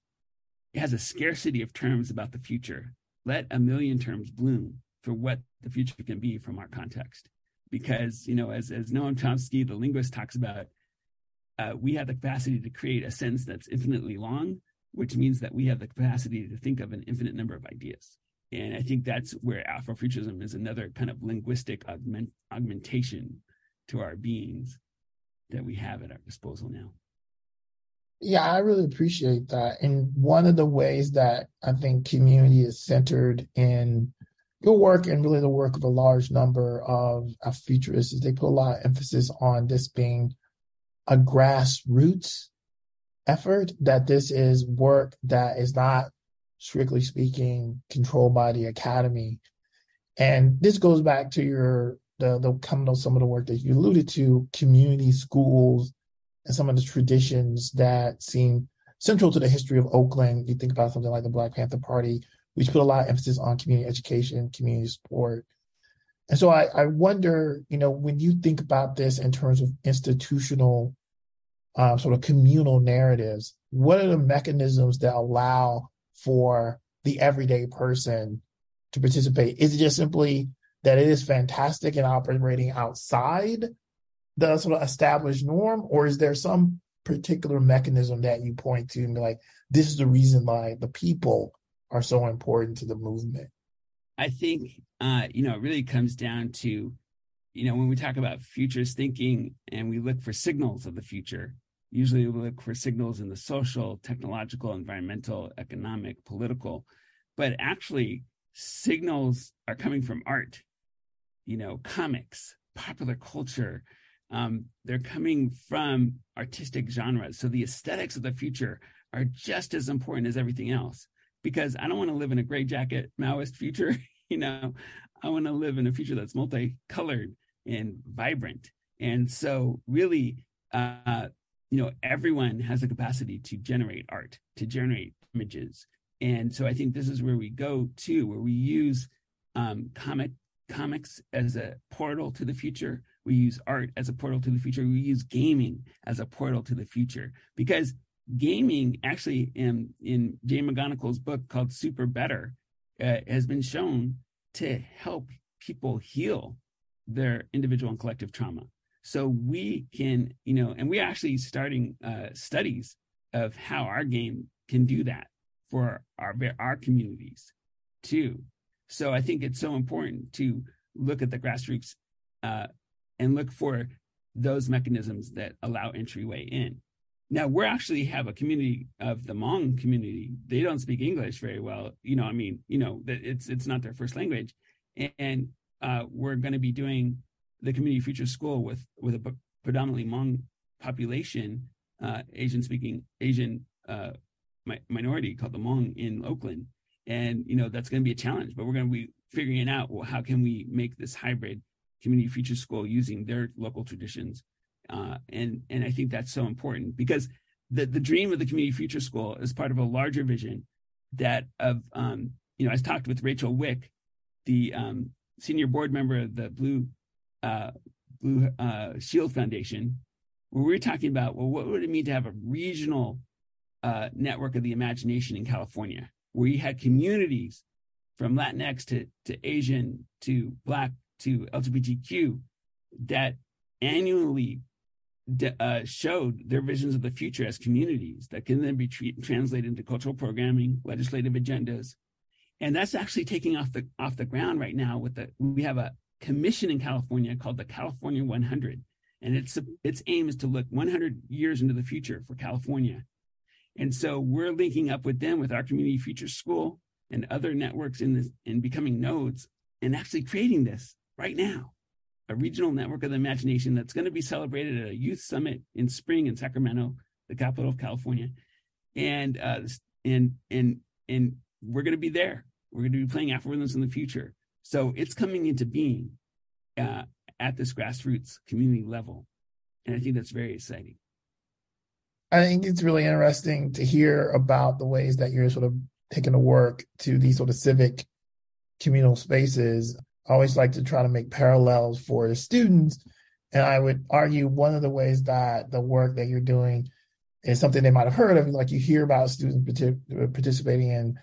has a scarcity of terms about the future let a million terms bloom for what the future can be from our context. Because, you know, as, as Noam Chomsky, the linguist, talks about, uh, we have the capacity to create a sentence that's infinitely long, which means that we have the capacity to think of an infinite number of ideas. And I think that's where Afrofuturism is another kind of linguistic augment, augmentation to our beings that we have at our disposal now. Yeah, I really appreciate that. And one of the ways that I think community is centered in your work and really the work of a large number of, of futurists is they put a lot of emphasis on this being a grassroots effort, that this is work that is not, strictly speaking, controlled by the academy. And this goes back to your the the of some of the work that you alluded to, community schools, and some of the traditions that seem central to the history of Oakland. You think about something like the Black Panther Party, which put a lot of emphasis on community education, community support. And so I, I wonder, you know, when you think about this in terms of institutional uh, sort of communal narratives, what are the mechanisms that allow for the everyday person to participate? Is it just simply that it is fantastic and operating outside the sort of established norm, or is there some particular mechanism that you point to and be like, this is the reason why the people are so important to the movement? I think, uh, you know, it really comes down to, you know, when we talk about futures thinking and we look for signals of the future, usually we look for signals in the social, technological, environmental, economic, political, but actually signals are coming from art, you know, comics, popular culture. Um, they're coming from artistic genres. So the aesthetics of the future are just as important as everything else because I don't want to live in a gray jacket Maoist future. *laughs* *laughs* you know, I want to live in a future that's multicolored and vibrant. And so, really, uh, you know, everyone has the capacity to generate art, to generate images. And so, I think this is where we go to, where we use um, comic comics as a portal to the future. We use art as a portal to the future. We use gaming as a portal to the future because gaming actually in in Jane McGonigal's book called Super Better uh, has been shown to help people heal their individual and collective trauma. So we can, you know, and we're actually starting uh, studies of how our game can do that for our our communities too. So I think it's so important to look at the grassroots uh, and look for those mechanisms that allow entryway in. Now we actually have a community of the Hmong community. They don't speak English very well. You know, I mean, you know, it's it's not their first language, and uh, we're going to be doing the community future school with with a predominantly Hmong population, uh, Asian speaking Asian uh, mi- minority called the Hmong in Oakland, and you know that's going to be a challenge. But we're going to be figuring out well how can we make this hybrid community future school using their local traditions uh, and and I think that's so important because the the dream of the community future school is part of a larger vision that of um, you know I talked with Rachel Wick, the um, senior board member of the Blue uh, Blue uh, Shield Foundation, where we are talking about well what would it mean to have a regional uh, network of the imagination in California where you had communities from Latinx to to Asian to Black to LGBTQ that annually uh, showed their visions of the future as communities that can then be translated into cultural programming, legislative agendas, and that's actually taking off the off the ground right now. With the we have a commission in California called the California 100, and its its aim is to look 100 years into the future for California, and so we're linking up with them with our community future school and other networks in this in becoming nodes and actually creating this right now a regional network of the imagination that's going to be celebrated at a youth summit in spring in Sacramento, the capital of California, and uh, and and and we're going to be there. We're going to be playing Afro in the future. So it's coming into being uh, at this grassroots community level, and I think that's very exciting. I think it's really interesting to hear about the ways that you're sort of taking the work to these sort of civic communal spaces Always like to try to make parallels for the students. And I would argue one of the ways that the work that you're doing is something they might have heard of, like you hear about students participating in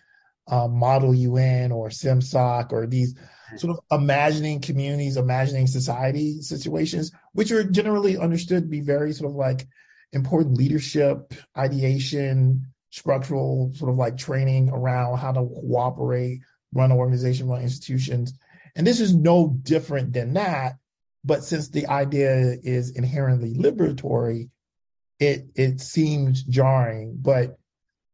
um, Model UN or SimSoc or these sort of imagining communities, imagining society situations, which are generally understood to be very sort of like important leadership, ideation, structural sort of like training around how to cooperate, run an organization, run institutions. And this is no different than that. But since the idea is inherently liberatory, it it seems jarring. But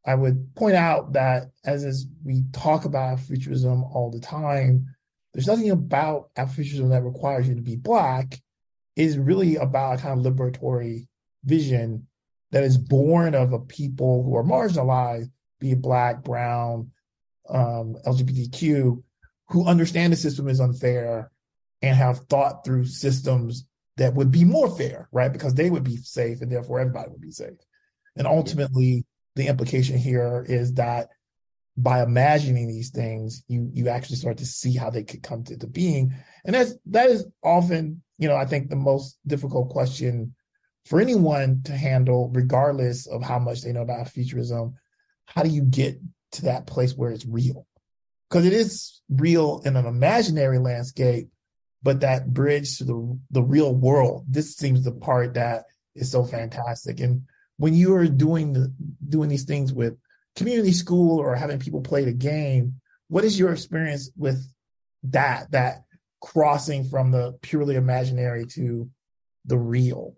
I would point out that as, as we talk about Afrofuturism all the time, there's nothing about Afrofuturism that requires you to be black. It is really about a kind of liberatory vision that is born of a people who are marginalized, be it black, brown, um, LGBTQ, who understand the system is unfair and have thought through systems that would be more fair, right? Because they would be safe and therefore everybody would be safe. And ultimately, the implication here is that by imagining these things, you you actually start to see how they could come to, to being. And that's that is often, you know, I think the most difficult question for anyone to handle, regardless of how much they know about futurism, how do you get to that place where it's real? Because it is real in an imaginary landscape, but that bridge to the the real world, this seems the part that is so fantastic. And when you are doing the doing these things with community school or having people play the game, what is your experience with that? That crossing from the purely imaginary to the real?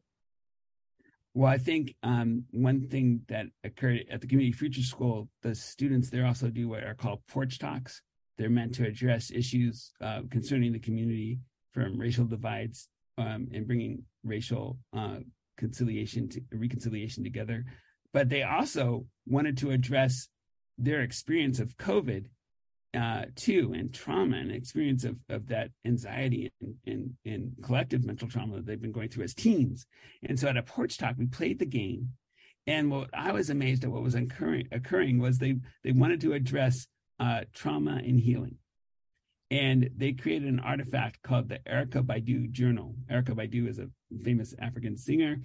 Well, I think um, one thing that occurred at the Community Future School, the students there also do what are called porch talks. They're meant to address issues uh, concerning the community from racial divides um, and bringing racial uh, conciliation to reconciliation together. But they also wanted to address their experience of COVID uh, too, and trauma and experience of, of that anxiety and, and, and collective mental trauma that they've been going through as teens. And so at a porch talk, we played the game. And what I was amazed at what was occurring, occurring was they, they wanted to address uh, trauma and healing. And they created an artifact called the Erykah Badu Journal. Erykah Badu is a famous African singer.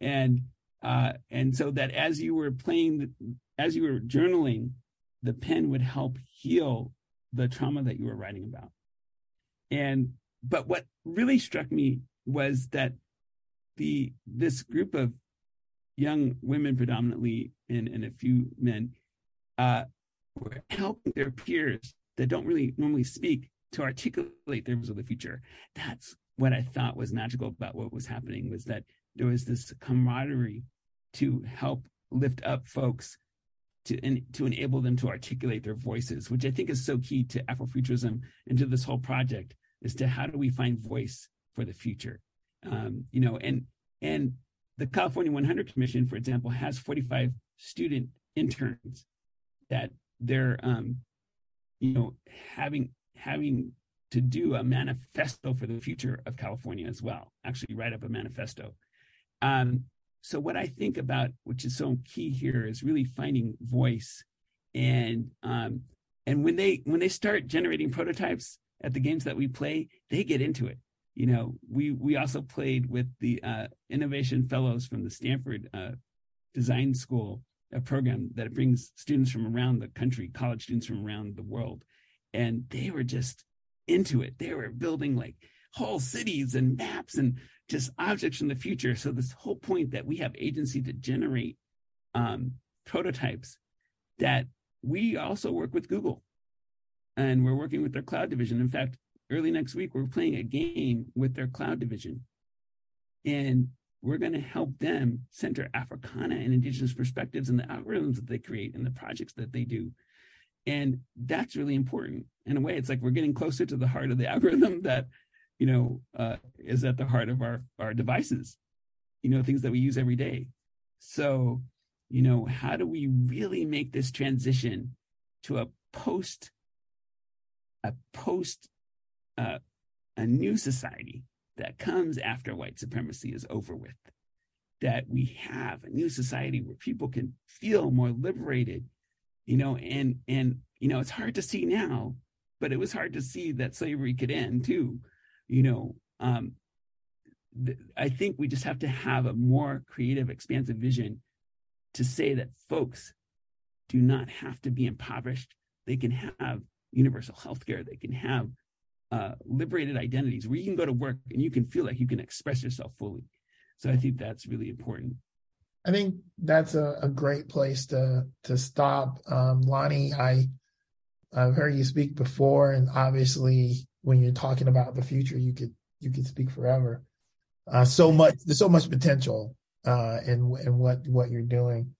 And uh, and so that as you were playing, as you were journaling, the pen would help heal the trauma that you were writing about. And but what really struck me was that the this group of young women predominantly and, and a few men uh, were helping their peers that don't really normally speak to articulate their views of the future. That's what I thought was magical about what was happening was that there was this camaraderie to help lift up folks to to enable them to articulate their voices, which I think is so key to Afrofuturism and to this whole project, is to how do we find voice for the future, um, you know, and and the California 100 Commission, for example, has 45 student interns that they're um, you know having having to do a manifesto for the future of California as well. Actually, write up a manifesto. Um, so what I think about, which is so key here, is really finding voice, and um, and when they when they start generating prototypes at the games that we play, they get into it. You know, we we also played with the uh, innovation fellows from the Stanford uh, Design School, a program that brings students from around the country, college students from around the world, and they were just into it. They were building like whole cities and maps and just objects from the future. So this whole point that we have agency to generate um, prototypes that we also work with Google and we're working with their cloud division. In fact, early next week, we're playing a game with their cloud division. And we're going to help them center Africana and indigenous perspectives in the algorithms that they create and the projects that they do. And that's really important. In a way, it's like we're getting closer to the heart of the *laughs* algorithm that you know, uh, is at the heart of our our devices, you know, things that we use every day. So, you know, how do we really make this transition to a post, a post, uh, a new society that comes after white supremacy is over with? That we have a new society where people can feel more liberated, you know, and and you know, it's hard to see now, but it was hard to see that slavery could end too you know, um, th- I think we just have to have a more creative, expansive vision to say that folks do not have to be impoverished. They can have universal health care. They can have uh, liberated identities where you can go to work and you can feel like you can express yourself fully. So I think that's really important. I think that's a, a great place to to stop. Um, Lonny, I I've heard you speak before, and obviously when you're talking about the future, you could you could speak forever. Uh, so much there's so much potential uh, in in what what you're doing.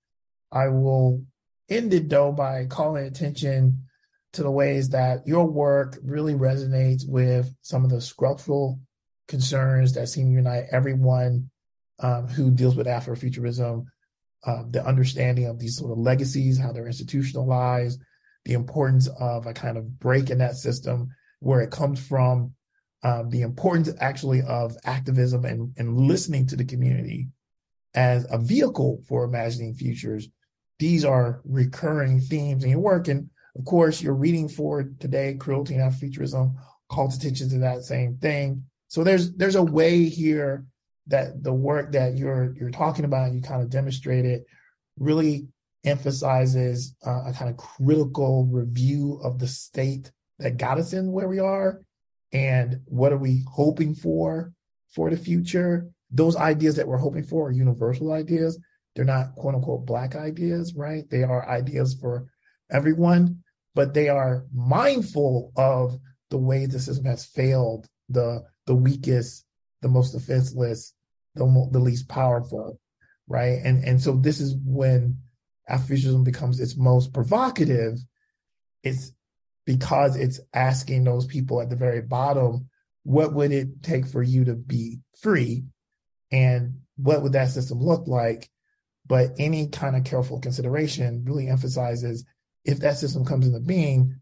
I will end it though by calling attention to the ways that your work really resonates with some of the structural concerns that seem to unite everyone um, who deals with Afrofuturism. Uh, the understanding of these sort of legacies, how they're institutionalized, the importance of a kind of break in that system where it comes from, um, the importance actually of activism and, and listening to the community as a vehicle for imagining futures. These are recurring themes in your work. And of course, you're reading for today, cruelty and Futurism calls attention to that same thing. So there's there's a way here that the work that you're you're talking about and you kind of demonstrated really emphasizes uh, a kind of critical review of the state that got us in where we are and what are we hoping for for the future? Those ideas that we're hoping for are universal ideas. They're not quote unquote black ideas right? They are ideas for everyone but they are mindful of the way the system has failed the the weakest the most defenseless the, the least powerful right? And and so this is when Afrofuturism becomes its most provocative, it's because it's asking those people at the very bottom, what would it take for you to be free? And what would that system look like? But any kind of careful consideration really emphasizes if that system comes into being,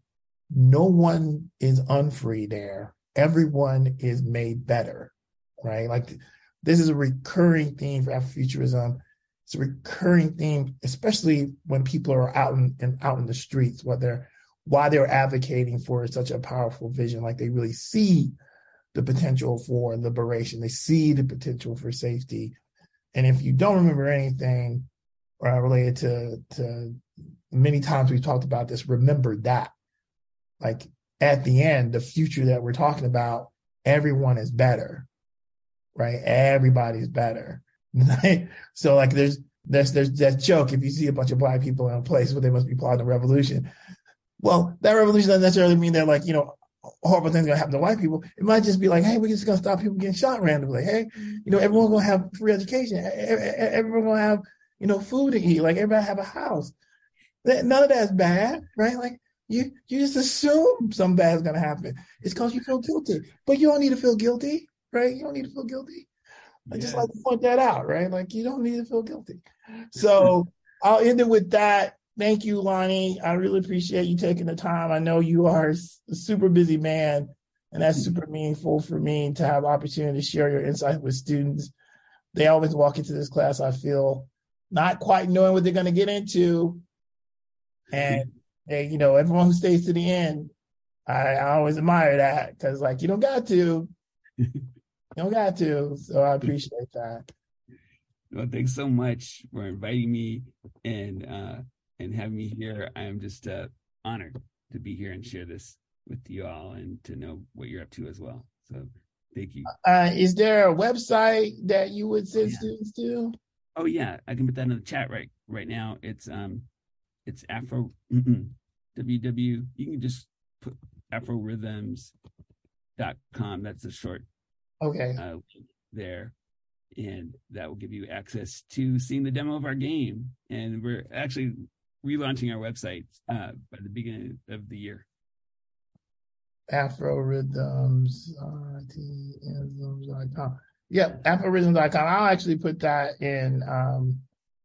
no one is unfree there. Everyone is made better, right? Like this is a recurring theme for Afrofuturism it's a recurring theme, especially when people are out in, in out in the streets, what they're why they're advocating for such a powerful vision. Like they really see the potential for liberation. They see the potential for safety. And if you don't remember anything uh, related to to many times we've talked about this, remember that. Like at the end, the future that we're talking about, everyone is better, right? Everybody's better. *laughs* so like there's there's there's that joke if you see a bunch of black people in a place where they must be plotting a revolution. Well, that revolution doesn't necessarily mean they're like, you know, horrible things gonna happen to white people. It might just be like, hey, we're just gonna stop people getting shot randomly. Hey, you know, everyone's gonna have free education. Everyone's gonna have, you know, food to eat. Like everybody have a house. None of that's bad, right? Like you you just assume some bad is gonna happen. It's because you feel guilty, but you don't need to feel guilty, right? You don't need to feel guilty. I just like to point that out, right? Like you don't need to feel guilty. So I'll end it with that. Thank you, Lonny. I really appreciate you taking the time. I know you are a super busy man, and that's super meaningful for me to have opportunity to share your insight with students. They always walk into this class, I feel, not quite knowing what they're going to get into. And they, you know, everyone who stays to the end, I, I always admire that because, like, you don't got to. You don't got to. So I appreciate that. Well, thanks so much for inviting me and uh, and having me here. I am just uh, honored to be here and share this with you all and to know what you're up to as well. So thank you. Uh, is there a website that you would send oh, yeah. students to? Oh yeah, I can put that in the chat right right now. It's um, it's Afro WW. You can just put Afrorithms.com. That's a short Okay. Uh, there, and that will give you access to seeing the demo of our game. And we're actually relaunching our website uh, by the beginning of the year. Afrorithms, uh, Yep, afrorithms.com. I'll actually put that in um,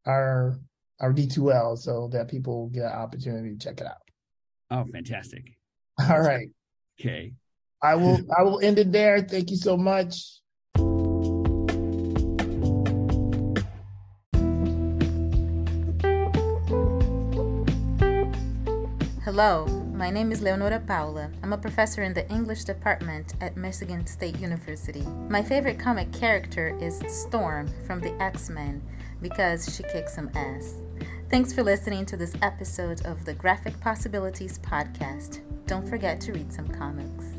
our our D2L so that people get an opportunity to check it out. Oh, fantastic. All right. Okay. I will I will end it there. Thank you so much. Hello, my name is Leonora Paula. I'm a professor in the English department at Michigan State University. My favorite comic character is Storm from the X Men because she kicks some ass. Thanks for listening to this episode of the Graphic Possibilities podcast. Don't forget to read some comics.